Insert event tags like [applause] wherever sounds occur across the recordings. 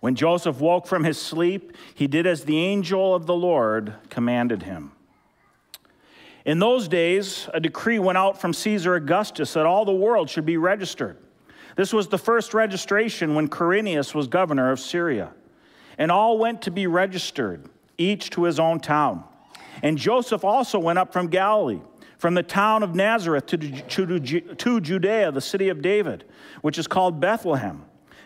When Joseph woke from his sleep, he did as the angel of the Lord commanded him. In those days, a decree went out from Caesar Augustus that all the world should be registered. This was the first registration when Quirinius was governor of Syria. And all went to be registered, each to his own town. And Joseph also went up from Galilee, from the town of Nazareth to, to, Judea, the city of David, which is called Bethlehem,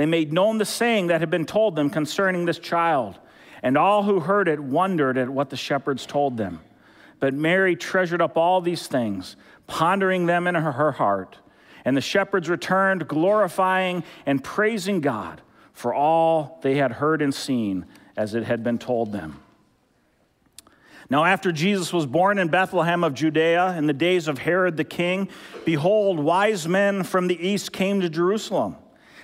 they made known the saying that had been told them concerning this child. And all who heard it wondered at what the shepherds told them. But Mary treasured up all these things, pondering them in her heart. And the shepherds returned, glorifying and praising God for all they had heard and seen as it had been told them. Now, after Jesus was born in Bethlehem of Judea in the days of Herod the king, behold, wise men from the east came to Jerusalem,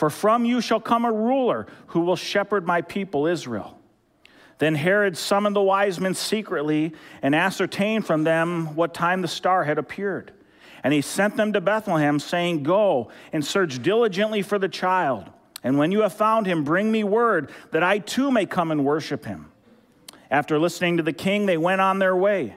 For from you shall come a ruler who will shepherd my people Israel. Then Herod summoned the wise men secretly and ascertained from them what time the star had appeared. And he sent them to Bethlehem, saying, Go and search diligently for the child. And when you have found him, bring me word that I too may come and worship him. After listening to the king, they went on their way.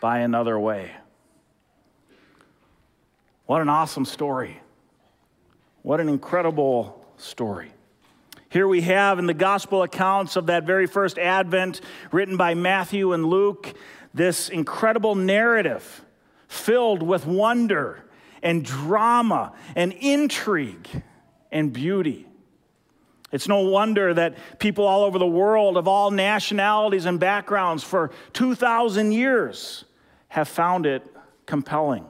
by another way. What an awesome story. What an incredible story. Here we have in the gospel accounts of that very first advent, written by Matthew and Luke, this incredible narrative filled with wonder and drama and intrigue and beauty. It's no wonder that people all over the world of all nationalities and backgrounds for 2,000 years have found it compelling.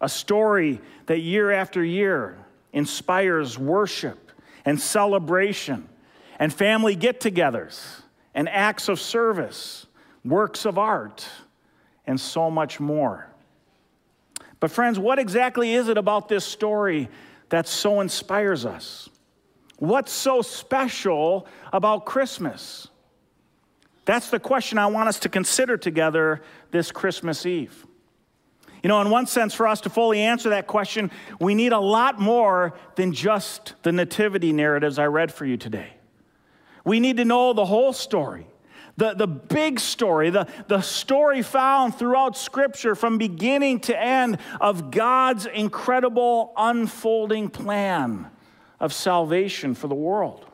A story that year after year inspires worship and celebration and family get togethers and acts of service, works of art, and so much more. But, friends, what exactly is it about this story that so inspires us? What's so special about Christmas? That's the question I want us to consider together this Christmas Eve. You know, in one sense, for us to fully answer that question, we need a lot more than just the nativity narratives I read for you today. We need to know the whole story, the, the big story, the, the story found throughout Scripture from beginning to end of God's incredible unfolding plan of salvation for the world.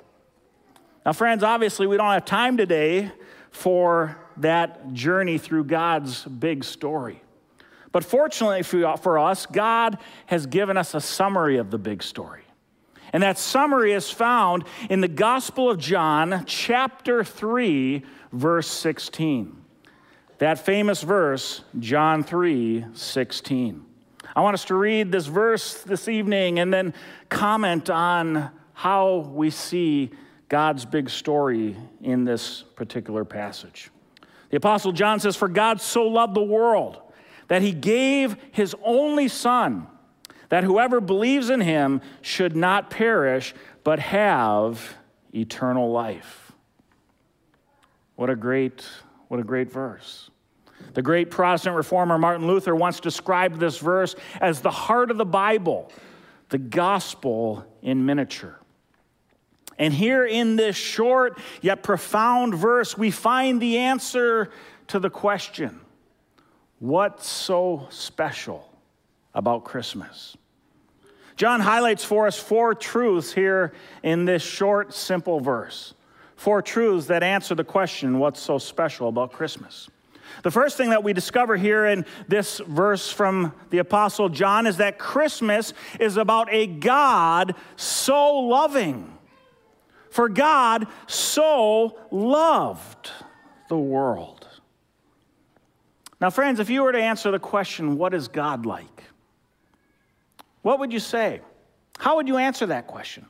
Now, friends, obviously, we don't have time today for that journey through God's big story. But fortunately for us, God has given us a summary of the big story. And that summary is found in the Gospel of John, chapter 3, verse 16. That famous verse, John 3, 16. I want us to read this verse this evening and then comment on how we see God's big story in this particular passage. The Apostle John says, For God so loved the world that he gave his only Son, that whoever believes in him should not perish, but have eternal life. What a great, what a great verse. The great Protestant reformer Martin Luther once described this verse as the heart of the Bible, the gospel in miniature. And here in this short yet profound verse, we find the answer to the question What's so special about Christmas? John highlights for us four truths here in this short, simple verse. Four truths that answer the question what's so special about Christmas? The first thing that we discover here in this verse from the Apostle John is that Christmas is about a God so loving. For God so loved the world. Now, friends, if you were to answer the question, what is God like? What would you say? How would you answer that question?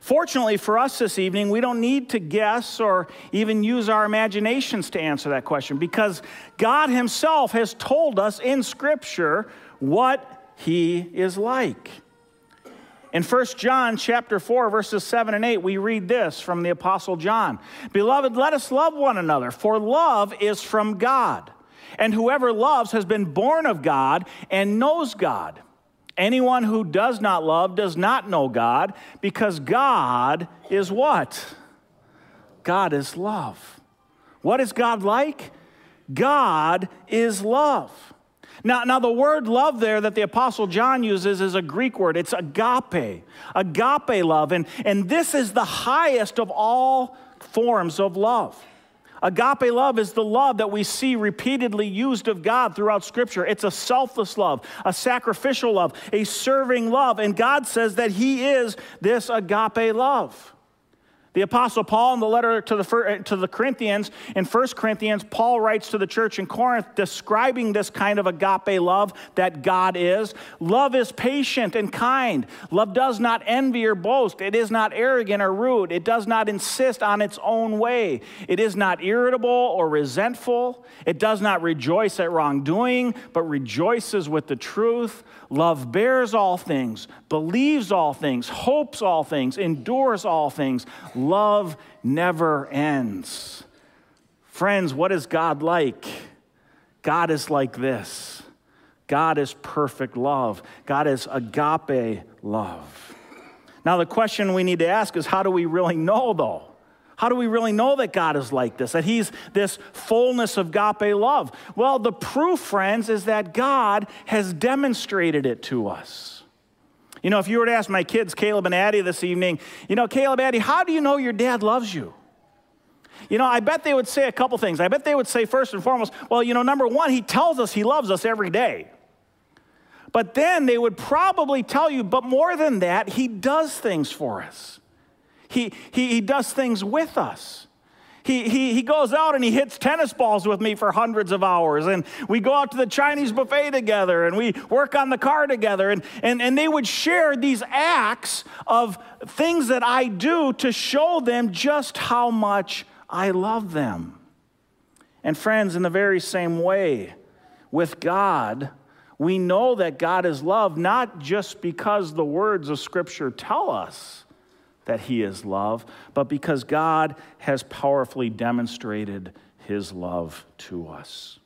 Fortunately for us this evening, we don't need to guess or even use our imaginations to answer that question because God Himself has told us in Scripture what He is like. In 1 John chapter 4 verses 7 and 8 we read this from the apostle John. Beloved, let us love one another, for love is from God. And whoever loves has been born of God and knows God. Anyone who does not love does not know God, because God is what? God is love. What is God like? God is love. Now, now, the word love there that the Apostle John uses is a Greek word. It's agape, agape love. And, and this is the highest of all forms of love. Agape love is the love that we see repeatedly used of God throughout Scripture. It's a selfless love, a sacrificial love, a serving love. And God says that He is this agape love. The Apostle Paul, in the letter to the, to the Corinthians, in 1 Corinthians, Paul writes to the church in Corinth describing this kind of agape love that God is. Love is patient and kind. Love does not envy or boast. It is not arrogant or rude. It does not insist on its own way. It is not irritable or resentful. It does not rejoice at wrongdoing, but rejoices with the truth. Love bears all things, believes all things, hopes all things, endures all things. Love never ends. Friends, what is God like? God is like this God is perfect love, God is agape love. Now, the question we need to ask is how do we really know, though? How do we really know that God is like this, that He's this fullness of agape love? Well, the proof, friends, is that God has demonstrated it to us. You know, if you were to ask my kids, Caleb and Addie, this evening, you know, Caleb, Addie, how do you know your dad loves you? You know, I bet they would say a couple things. I bet they would say, first and foremost, well, you know, number one, he tells us he loves us every day. But then they would probably tell you, but more than that, he does things for us. He, he, he does things with us. He, he, he goes out and he hits tennis balls with me for hundreds of hours. And we go out to the Chinese buffet together and we work on the car together. And, and, and they would share these acts of things that I do to show them just how much I love them. And friends, in the very same way, with God, we know that God is love not just because the words of Scripture tell us that He is love, but because God has powerfully demonstrated His love to us.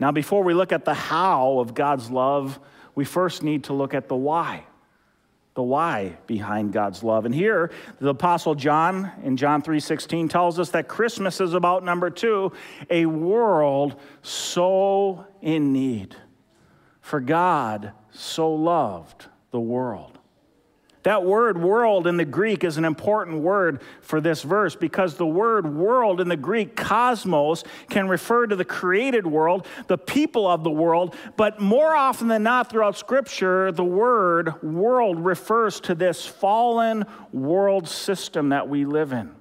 Now, before we look at the how of God's love, we first need to look at the why the why behind God's love. And here, the apostle John in John 3:16 tells us that Christmas is about number 2, a world so in need. For God so loved the world. That word world in the Greek is an important word for this verse because the word world in the Greek, cosmos, can refer to the created world, the people of the world, but more often than not throughout Scripture, the word world refers to this fallen world system that we live in.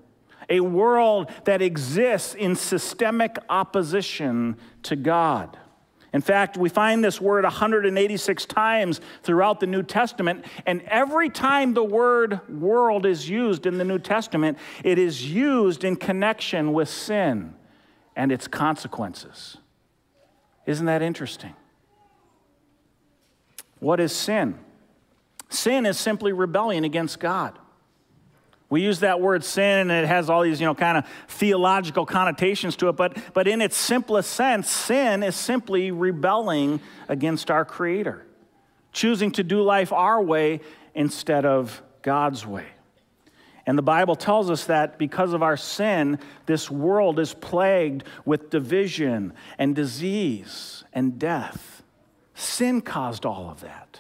A world that exists in systemic opposition to God. In fact, we find this word 186 times throughout the New Testament, and every time the word world is used in the New Testament, it is used in connection with sin and its consequences. Isn't that interesting? What is sin? Sin is simply rebellion against God. We use that word sin and it has all these, you know, kind of theological connotations to it, but, but in its simplest sense, sin is simply rebelling against our Creator, choosing to do life our way instead of God's way. And the Bible tells us that because of our sin, this world is plagued with division and disease and death. Sin caused all of that.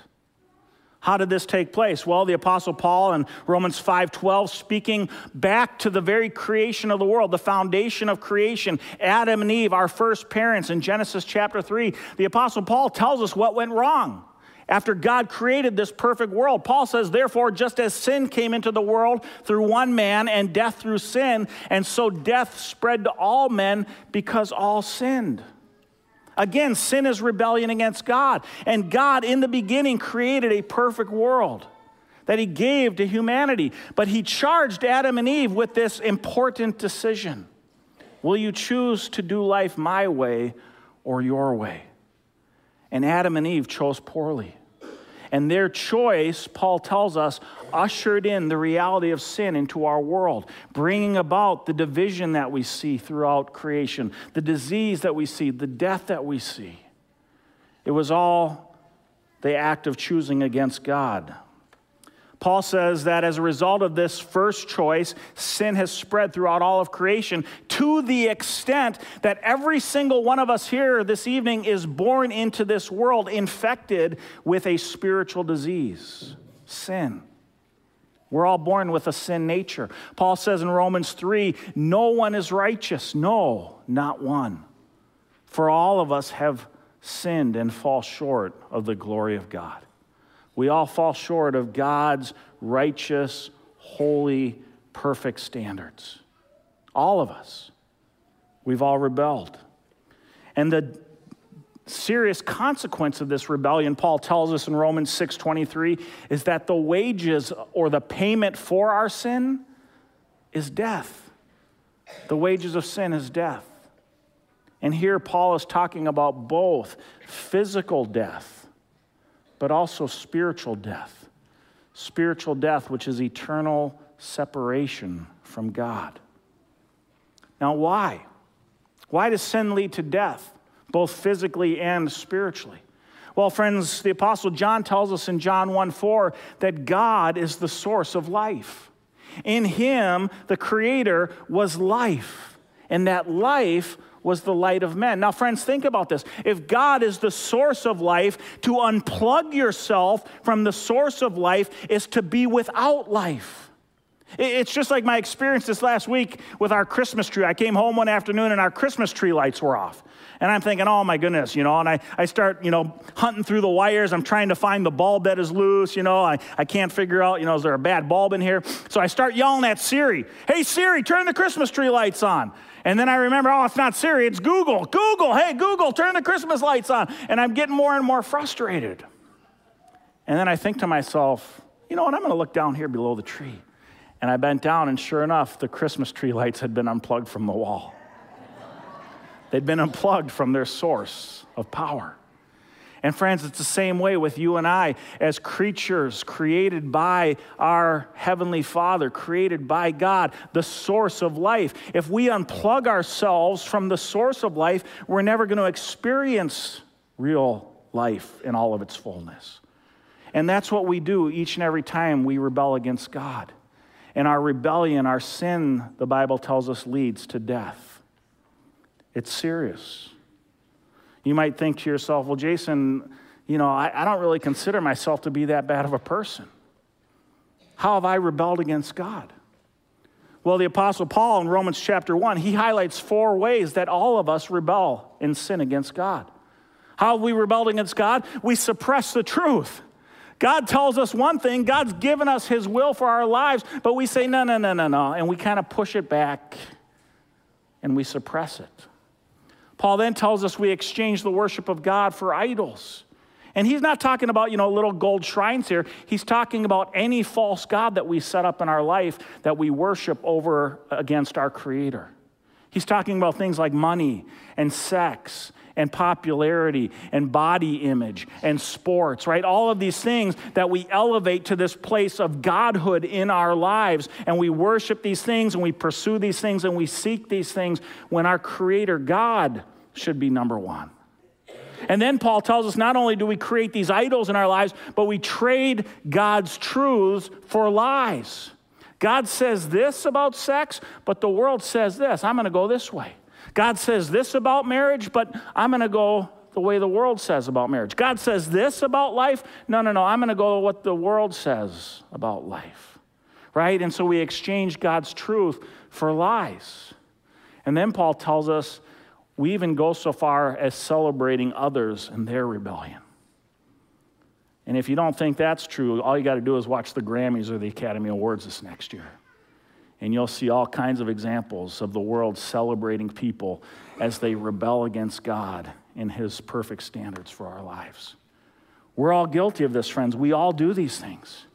How did this take place? Well, the apostle Paul in Romans 5:12 speaking back to the very creation of the world, the foundation of creation, Adam and Eve, our first parents in Genesis chapter 3. The apostle Paul tells us what went wrong. After God created this perfect world, Paul says, Therefore, just as sin came into the world through one man and death through sin, and so death spread to all men because all sinned. Again, sin is rebellion against God. And God, in the beginning, created a perfect world that He gave to humanity. But He charged Adam and Eve with this important decision Will you choose to do life my way or your way? And Adam and Eve chose poorly. And their choice, Paul tells us, ushered in the reality of sin into our world, bringing about the division that we see throughout creation, the disease that we see, the death that we see. It was all the act of choosing against God. Paul says that as a result of this first choice, sin has spread throughout all of creation to the extent that every single one of us here this evening is born into this world infected with a spiritual disease sin. We're all born with a sin nature. Paul says in Romans 3 no one is righteous. No, not one. For all of us have sinned and fall short of the glory of God. We all fall short of God's righteous, holy, perfect standards. All of us. We've all rebelled. And the serious consequence of this rebellion paul tells us in romans 6.23 is that the wages or the payment for our sin is death the wages of sin is death and here paul is talking about both physical death but also spiritual death. Spiritual death, which is eternal separation from God. Now, why? Why does sin lead to death, both physically and spiritually? Well, friends, the Apostle John tells us in John 1 4 that God is the source of life. In him, the Creator was life, and that life was the light of men. Now, friends, think about this. If God is the source of life, to unplug yourself from the source of life is to be without life. It's just like my experience this last week with our Christmas tree. I came home one afternoon and our Christmas tree lights were off. And I'm thinking, oh my goodness, you know, and I, I start, you know, hunting through the wires. I'm trying to find the bulb that is loose, you know. I, I can't figure out, you know, is there a bad bulb in here? So I start yelling at Siri, hey Siri, turn the Christmas tree lights on. And then I remember, oh, it's not Siri, it's Google. Google, hey, Google, turn the Christmas lights on. And I'm getting more and more frustrated. And then I think to myself, you know what, I'm going to look down here below the tree. And I bent down, and sure enough, the Christmas tree lights had been unplugged from the wall. They'd been unplugged from their source of power. And friends, it's the same way with you and I as creatures created by our Heavenly Father, created by God, the source of life. If we unplug ourselves from the source of life, we're never going to experience real life in all of its fullness. And that's what we do each and every time we rebel against God. And our rebellion, our sin, the Bible tells us, leads to death. It's serious. You might think to yourself, well, Jason, you know, I, I don't really consider myself to be that bad of a person. How have I rebelled against God? Well, the Apostle Paul in Romans chapter 1, he highlights four ways that all of us rebel in sin against God. How have we rebelled against God? We suppress the truth. God tells us one thing, God's given us His will for our lives, but we say, no, no, no, no, no, and we kind of push it back and we suppress it. Paul then tells us we exchange the worship of God for idols. And he's not talking about, you know, little gold shrines here. He's talking about any false God that we set up in our life that we worship over against our Creator. He's talking about things like money and sex and popularity and body image and sports, right? All of these things that we elevate to this place of godhood in our lives. And we worship these things and we pursue these things and we seek these things when our Creator God should be number one. And then Paul tells us not only do we create these idols in our lives, but we trade God's truths for lies. God says this about sex, but the world says this. I'm going to go this way. God says this about marriage, but I'm going to go the way the world says about marriage. God says this about life. No, no, no. I'm going to go what the world says about life. Right? And so we exchange God's truth for lies. And then Paul tells us we even go so far as celebrating others in their rebellion. And if you don't think that's true, all you got to do is watch the Grammys or the Academy Awards this next year. And you'll see all kinds of examples of the world celebrating people as they rebel against God and His perfect standards for our lives. We're all guilty of this, friends. We all do these things.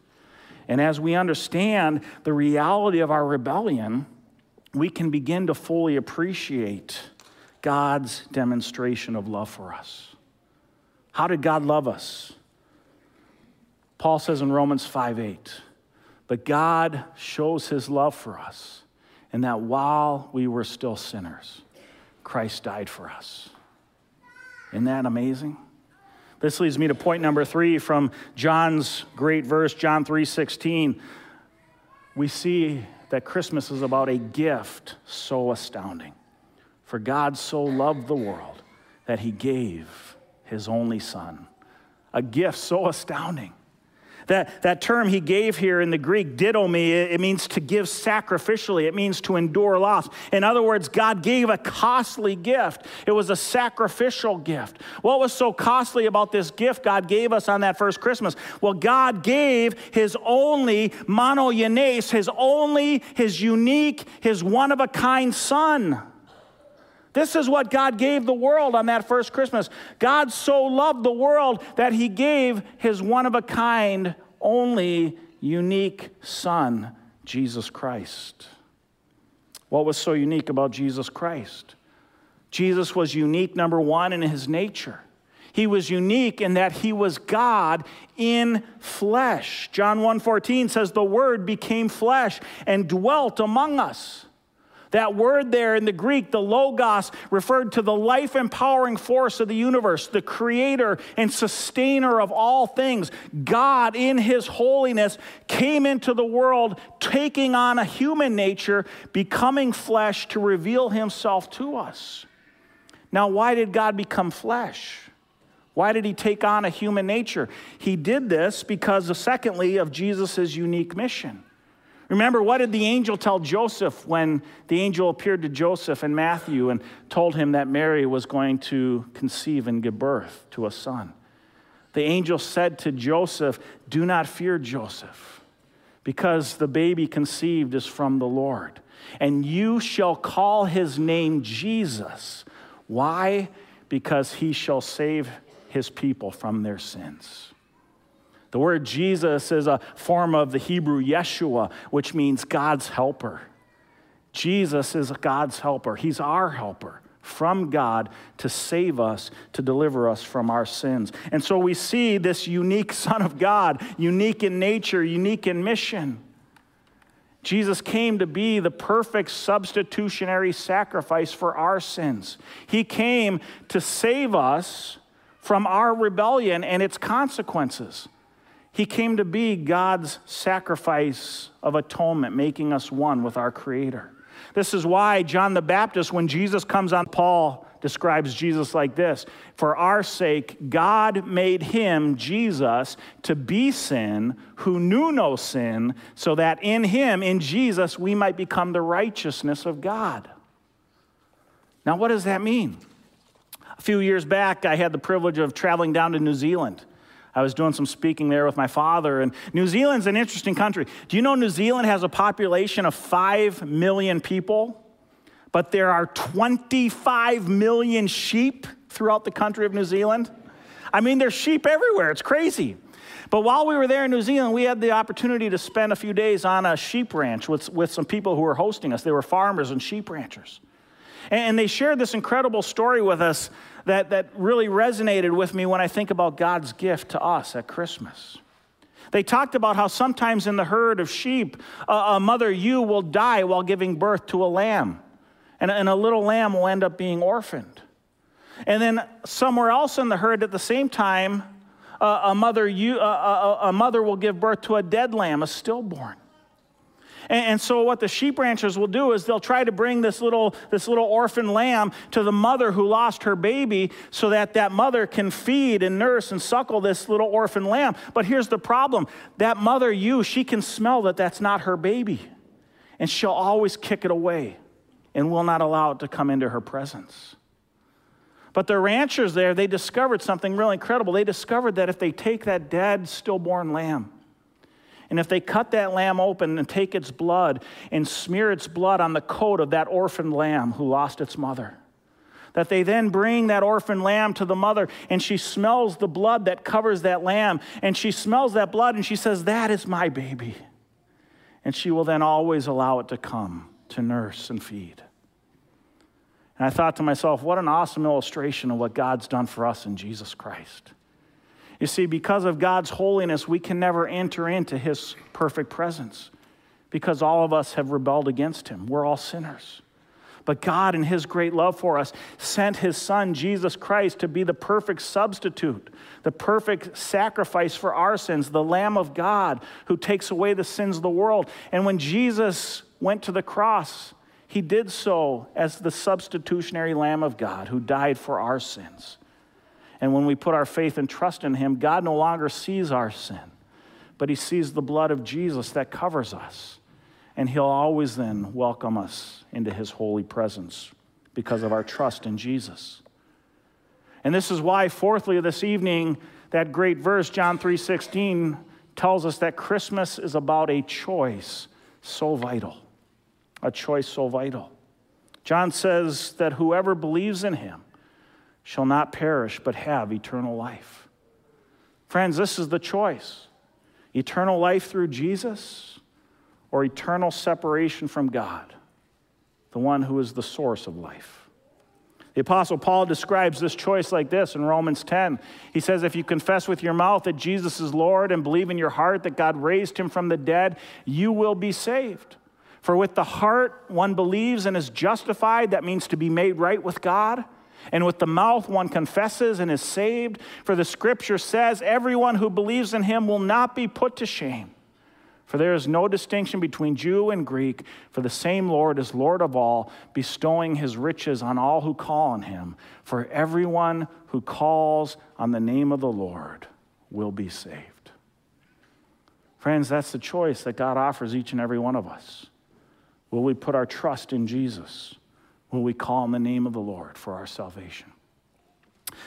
And as we understand the reality of our rebellion, we can begin to fully appreciate God's demonstration of love for us. How did God love us? Paul says in Romans 5 8, but God shows his love for us, and that while we were still sinners, Christ died for us. Isn't that amazing? This leads me to point number three from John's great verse, John 3 16. We see that Christmas is about a gift so astounding. For God so loved the world that he gave his only Son. A gift so astounding that, that term he gave here in the Greek, didomi, it means to give sacrificially. It means to endure loss. In other words, God gave a costly gift. It was a sacrificial gift. What was so costly about this gift God gave us on that first Christmas? Well, God gave his only monogenes, his only, his unique, his one of a kind son. This is what God gave the world on that first Christmas. God so loved the world that he gave his one of a kind, only unique Son, Jesus Christ. What was so unique about Jesus Christ? Jesus was unique, number one, in his nature. He was unique in that he was God in flesh. John 1:14 says the word became flesh and dwelt among us. That word there in the Greek, the logos, referred to the life empowering force of the universe, the creator and sustainer of all things. God, in his holiness, came into the world, taking on a human nature, becoming flesh to reveal himself to us. Now, why did God become flesh? Why did he take on a human nature? He did this because, secondly, of Jesus' unique mission. Remember, what did the angel tell Joseph when the angel appeared to Joseph in Matthew and told him that Mary was going to conceive and give birth to a son? The angel said to Joseph, Do not fear, Joseph, because the baby conceived is from the Lord, and you shall call his name Jesus. Why? Because he shall save his people from their sins. The word Jesus is a form of the Hebrew Yeshua, which means God's helper. Jesus is God's helper, He's our helper from God to save us, to deliver us from our sins. And so we see this unique [laughs] Son of God, unique in nature, unique in mission. Jesus came to be the perfect substitutionary sacrifice for our sins. He came to save us from our rebellion and its consequences. He came to be God's sacrifice of atonement, making us one with our Creator. This is why John the Baptist, when Jesus comes on, Paul describes Jesus like this For our sake, God made him, Jesus, to be sin who knew no sin, so that in him, in Jesus, we might become the righteousness of God. Now, what does that mean? A few years back, I had the privilege of traveling down to New Zealand. I was doing some speaking there with my father, and New Zealand's an interesting country. Do you know New Zealand has a population of 5 million people, but there are 25 million sheep throughout the country of New Zealand? I mean, there's sheep everywhere. It's crazy. But while we were there in New Zealand, we had the opportunity to spend a few days on a sheep ranch with, with some people who were hosting us. They were farmers and sheep ranchers. And they shared this incredible story with us that, that really resonated with me when I think about God's gift to us at Christmas. They talked about how sometimes in the herd of sheep, a, a mother ewe will die while giving birth to a lamb, and, and a little lamb will end up being orphaned. And then somewhere else in the herd at the same time, a, mother, ewe, a, a mother will give birth to a dead lamb, a stillborn. And, and, so what the sheep ranchers will do is they'll try to bring this little, this little orphan lamb to the mother who lost her baby so that that mother can feed and nurse and suckle this little orphan lamb. But here's the problem. That mother you, she can smell that that's not her baby. And she'll always kick it away and will not allow it to come into her presence. But the ranchers there, they discovered something really incredible. They discovered that if they take that dead, stillborn lamb and if they cut that lamb open and take its blood and smear its blood on the coat of that orphaned lamb who lost its mother, that they then bring that orphan lamb to the mother and she smells the blood that covers that lamb and she smells that blood and she says, That is my baby. And she will then always allow it to come to nurse and feed. And I thought to myself, what an awesome illustration of what God's done for us in Jesus Christ. You see, because of God's holiness, we can never enter into his perfect presence because all of us have rebelled against him. We're all sinners. But God, in his great love for us, sent his son, Jesus Christ, to be the perfect substitute, the perfect sacrifice for our sins, the Lamb of God who takes away the sins of the world. And when Jesus went to the cross, he did so as the substitutionary Lamb of God who died for our sins. And when we put our faith and trust in Him, God no longer sees our sin, but He sees the blood of Jesus that covers us. And He'll always then welcome us into His holy presence because of our trust in Jesus. And this is why, fourthly, this evening, that great verse, John 3:16, tells us that Christmas is about a choice so vital. A choice so vital. John says that whoever believes in him shall not perish but have eternal life. Friends, this is the choice eternal life through Jesus or eternal separation from God, the one who is the source of life. The Apostle Paul describes this choice like this in Romans 10. He says, If you confess with your mouth that Jesus is Lord and believe in your heart that God raised him from the dead, you will be saved. For with the heart one believes and is justified, that means to be made right with God. And with the mouth one confesses and is saved. For the scripture says, Everyone who believes in him will not be put to shame. For there is no distinction between Jew and Greek, for the same Lord is Lord of all, bestowing his riches on all who call on him. For everyone who calls on the name of the Lord will be saved. Friends, that's the choice that God offers each and every one of us. Will we put our trust in Jesus? Will we call on the name of the Lord for our salvation?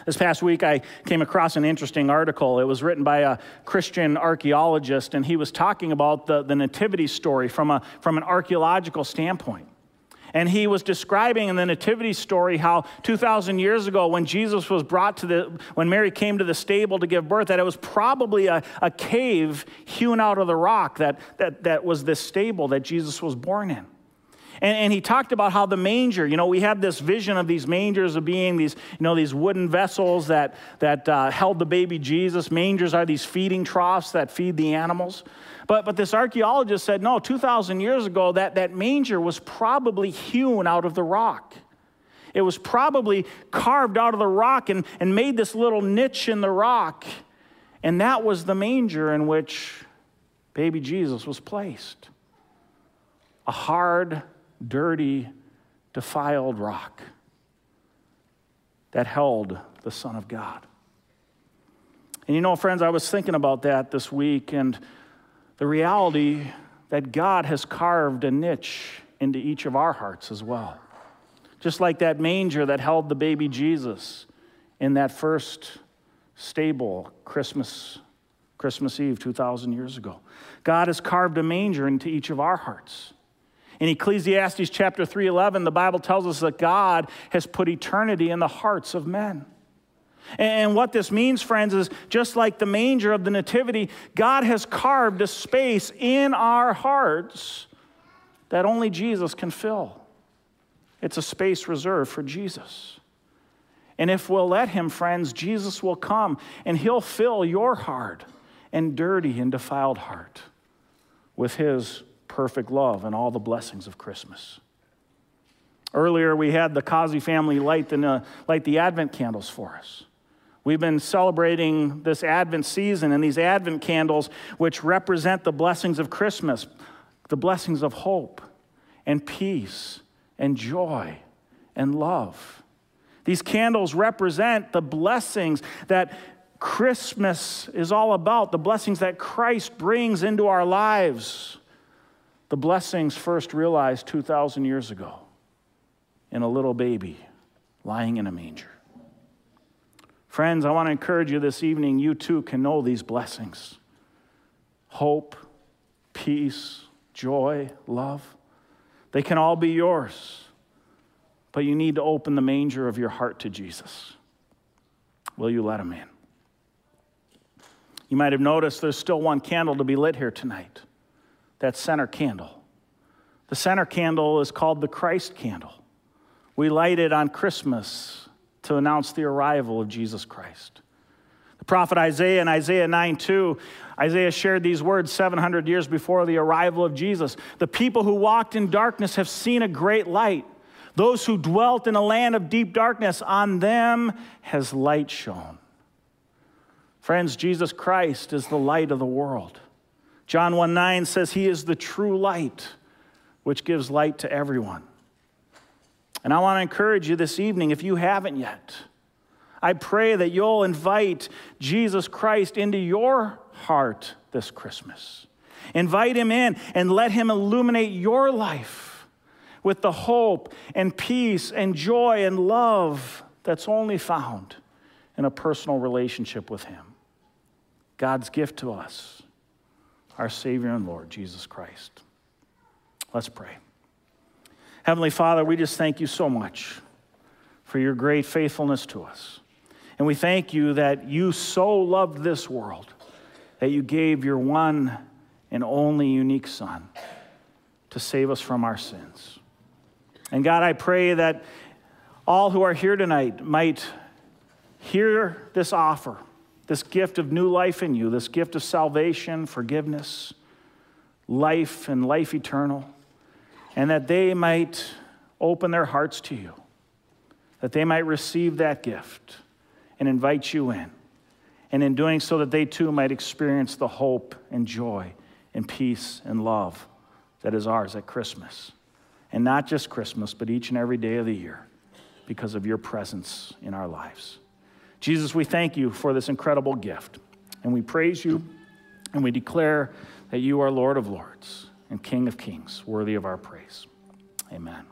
This past week, I came across an interesting article. It was written by a Christian archaeologist, and he was talking about the, the nativity story from, a, from an archaeological standpoint. And he was describing in the nativity story how 2,000 years ago, when Jesus was brought to the, when Mary came to the stable to give birth, that it was probably a, a cave hewn out of the rock that, that, that was this stable that Jesus was born in. And, and, he talked about how the manger, you know, we have this vision of these mangers of being these, you know, these wooden vessels that, that uh, held the baby Jesus. Mangers are these feeding troughs that feed the animals. But, but this archaeologist said, no, 2,000 years ago, that, that manger was probably hewn out of the rock. It was probably carved out of the rock and, and made this little niche in the rock. And that was the manger in which baby Jesus was placed. A hard, dirty, defiled rock that held the Son of God. And you know, friends, I was thinking about that this week and the reality that God has carved a niche into each of our hearts as well. Just like that manger that held the baby Jesus in that first stable Christmas Christmas Eve 2000 years ago. God has carved a manger into each of our hearts. In Ecclesiastes chapter 3:11, the Bible tells us that God has put eternity in the hearts of men. And what this means, friends, is just like the manger of the Nativity, God has carved a space in our hearts that only Jesus can fill. It's a space reserved for Jesus. And if we'll let Him, friends, Jesus will come and He'll fill your heart and dirty and defiled heart with His perfect love and all the blessings of Christmas. Earlier, we had the Kazi family light the, light the Advent candles for us. We've been celebrating this Advent season and these Advent candles, which represent the blessings of Christmas, the blessings of hope and peace and joy and love. These candles represent the blessings that Christmas is all about, the blessings that Christ brings into our lives. The blessings first realized 2,000 years ago in a little baby lying in a manger. Friends, I want to encourage you this evening, you too can know these blessings hope, peace, joy, love. They can all be yours, but you need to open the manger of your heart to Jesus. Will you let him in? You might have noticed there's still one candle to be lit here tonight that center candle. The center candle is called the Christ candle. We light it on Christmas to announce the arrival of Jesus Christ. The prophet Isaiah in Isaiah 9 2, Isaiah shared these words 700 years before the arrival of Jesus. The people who walked in darkness have seen a great light. Those who dwelt in a land of deep darkness, on them has light shone. Friends, Jesus Christ is the light of the world. John 1 9 says, He is the true light, which gives light to everyone. And I want to encourage you this evening, if you haven't yet, I pray that you'll invite Jesus Christ into your heart this Christmas. Invite him in and let him illuminate your life with the hope and peace and joy and love that's only found in a personal relationship with him. God's gift to us our Savior and Lord, Jesus Christ. Let's pray. Heavenly Father, we just thank you so much for your great faithfulness to us. And we thank you that you so loved this world that you gave your one and only unique Son to save us from our sins. And God, I pray that all who are here tonight might hear this offer this gift of new life in you, this gift of salvation, forgiveness, life, and life eternal, and that they might open their hearts to you, that they might receive that gift and invite you in. And in doing so, that they too might experience the hope and joy and peace and love that is ours at Christmas. And not just Christmas, but each and every day of the year because of your presence in our lives. Jesus, we thank you for this incredible gift. And we praise you And we declare that you are Lord of lords and King of kings, worthy of our praise. Amen.